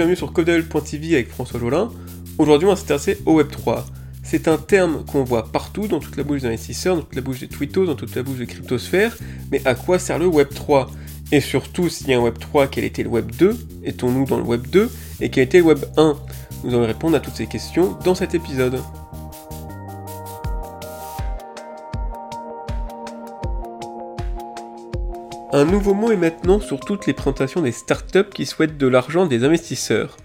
Bienvenue sur Codel.tv avec François Jolin. Aujourd'hui, on va s'intéresser au Web3. C'est un terme qu'on voit partout, dans toute la bouche des investisseurs, dans toute la bouche des twittos, dans toute la bouche des cryptosphères. Mais à quoi sert le Web3 Et surtout, s'il y a un Web3, quel était le Web2 Étons-nous dans le Web2 Et quel était le Web1 Nous allons répondre à toutes ces questions dans cet épisode. Un nouveau mot est maintenant sur toutes les présentations des startups qui souhaitent de l'argent des investisseurs.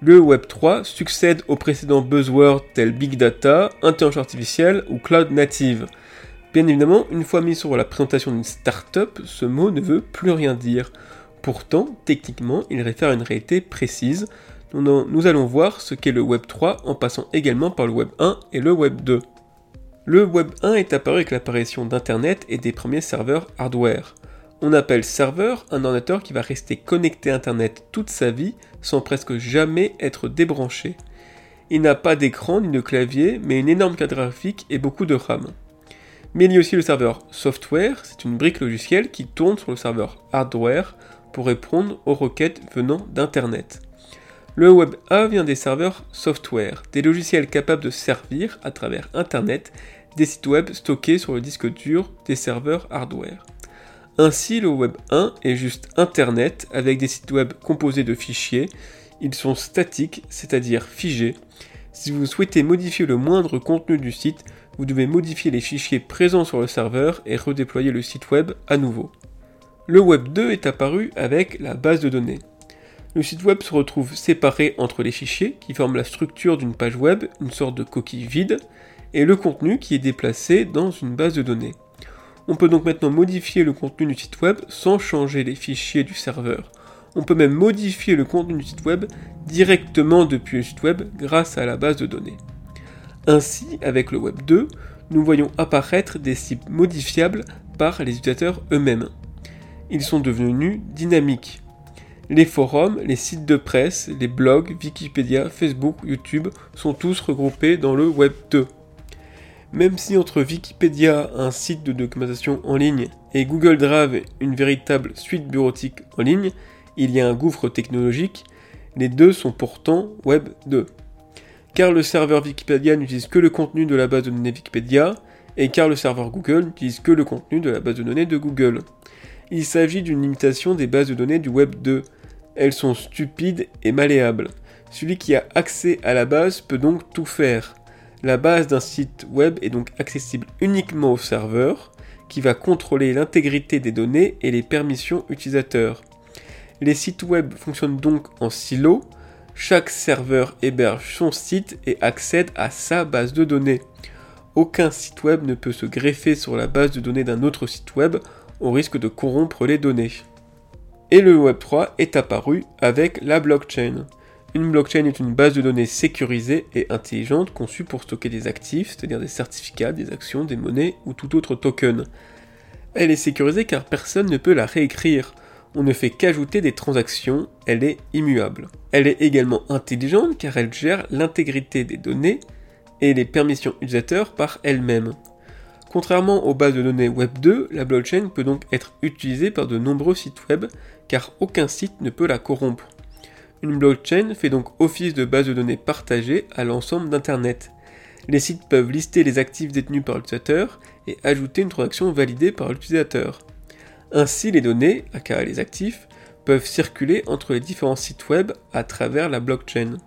Le Web3 succède aux précédents buzzwords tels Big Data, Intelligence Artificielle ou Cloud Native. Bien évidemment, une fois mis sur la présentation d'une startup, ce mot ne veut plus rien dire. Pourtant, techniquement, il réfère à une réalité précise. Nous allons voir ce qu'est le Web 3 en passant également par le Web 1 et le Web 2. Le Web 1 est apparu avec l'apparition d'Internet et des premiers serveurs hardware. On appelle serveur un ordinateur qui va rester connecté à Internet toute sa vie sans presque jamais être débranché. Il n'a pas d'écran ni de clavier, mais une énorme carte graphique et beaucoup de RAM. Mais il y a aussi le serveur software, c'est une brique logicielle qui tourne sur le serveur hardware pour répondre aux requêtes venant d'Internet. Le Web A vient des serveurs software, des logiciels capables de servir à travers Internet des sites web stockés sur le disque dur des serveurs hardware. Ainsi, le Web 1 est juste Internet avec des sites web composés de fichiers. Ils sont statiques, c'est-à-dire figés. Si vous souhaitez modifier le moindre contenu du site, vous devez modifier les fichiers présents sur le serveur et redéployer le site web à nouveau. Le Web 2 est apparu avec la base de données. Le site web se retrouve séparé entre les fichiers qui forment la structure d'une page web, une sorte de coquille vide, et le contenu qui est déplacé dans une base de données. On peut donc maintenant modifier le contenu du site web sans changer les fichiers du serveur. On peut même modifier le contenu du site web directement depuis le site web grâce à la base de données. Ainsi, avec le Web 2, nous voyons apparaître des sites modifiables par les utilisateurs eux-mêmes. Ils sont devenus dynamiques. Les forums, les sites de presse, les blogs, Wikipédia, Facebook, YouTube sont tous regroupés dans le Web 2. Même si entre Wikipédia, un site de documentation en ligne, et Google Drive, une véritable suite bureautique en ligne, il y a un gouffre technologique, les deux sont pourtant Web 2. Car le serveur Wikipédia n'utilise que le contenu de la base de données Wikipédia, et car le serveur Google n'utilise que le contenu de la base de données de Google. Il s'agit d'une limitation des bases de données du Web 2. Elles sont stupides et malléables. Celui qui a accès à la base peut donc tout faire. La base d'un site web est donc accessible uniquement au serveur, qui va contrôler l'intégrité des données et les permissions utilisateurs. Les sites web fonctionnent donc en silo, chaque serveur héberge son site et accède à sa base de données. Aucun site web ne peut se greffer sur la base de données d'un autre site web au risque de corrompre les données. Et le Web3 est apparu avec la blockchain. Une blockchain est une base de données sécurisée et intelligente conçue pour stocker des actifs, c'est-à-dire des certificats, des actions, des monnaies ou tout autre token. Elle est sécurisée car personne ne peut la réécrire. On ne fait qu'ajouter des transactions, elle est immuable. Elle est également intelligente car elle gère l'intégrité des données et les permissions utilisateurs par elle-même. Contrairement aux bases de données Web 2, la blockchain peut donc être utilisée par de nombreux sites web car aucun site ne peut la corrompre. Une blockchain fait donc office de base de données partagée à l'ensemble d'Internet. Les sites peuvent lister les actifs détenus par l'utilisateur et ajouter une transaction validée par l'utilisateur. Ainsi, les données, aka les actifs, peuvent circuler entre les différents sites web à travers la blockchain.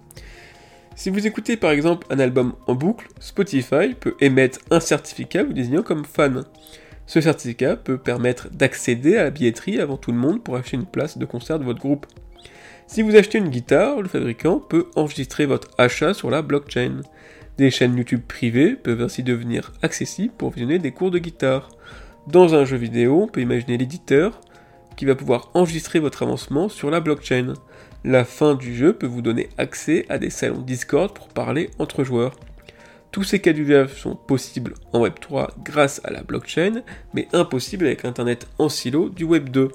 Si vous écoutez par exemple un album en boucle, Spotify peut émettre un certificat vous désignant comme fan. Ce certificat peut permettre d'accéder à la billetterie avant tout le monde pour acheter une place de concert de votre groupe. Si vous achetez une guitare, le fabricant peut enregistrer votre achat sur la blockchain. Des chaînes YouTube privées peuvent ainsi devenir accessibles pour visionner des cours de guitare. Dans un jeu vidéo, on peut imaginer l'éditeur qui va pouvoir enregistrer votre avancement sur la blockchain. La fin du jeu peut vous donner accès à des salons Discord pour parler entre joueurs. Tous ces cas d'usage sont possibles en Web3 grâce à la blockchain, mais impossibles avec l'Internet en silo du Web 2.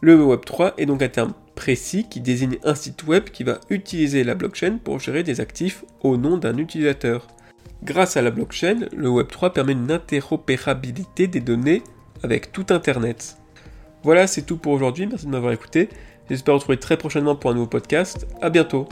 Le Web3 est donc un terme précis qui désigne un site web qui va utiliser la blockchain pour gérer des actifs au nom d'un utilisateur. Grâce à la blockchain, le Web3 permet une interopérabilité des données avec tout Internet. Voilà, c'est tout pour aujourd'hui, merci de m'avoir écouté. J'espère vous retrouver très prochainement pour un nouveau podcast. À bientôt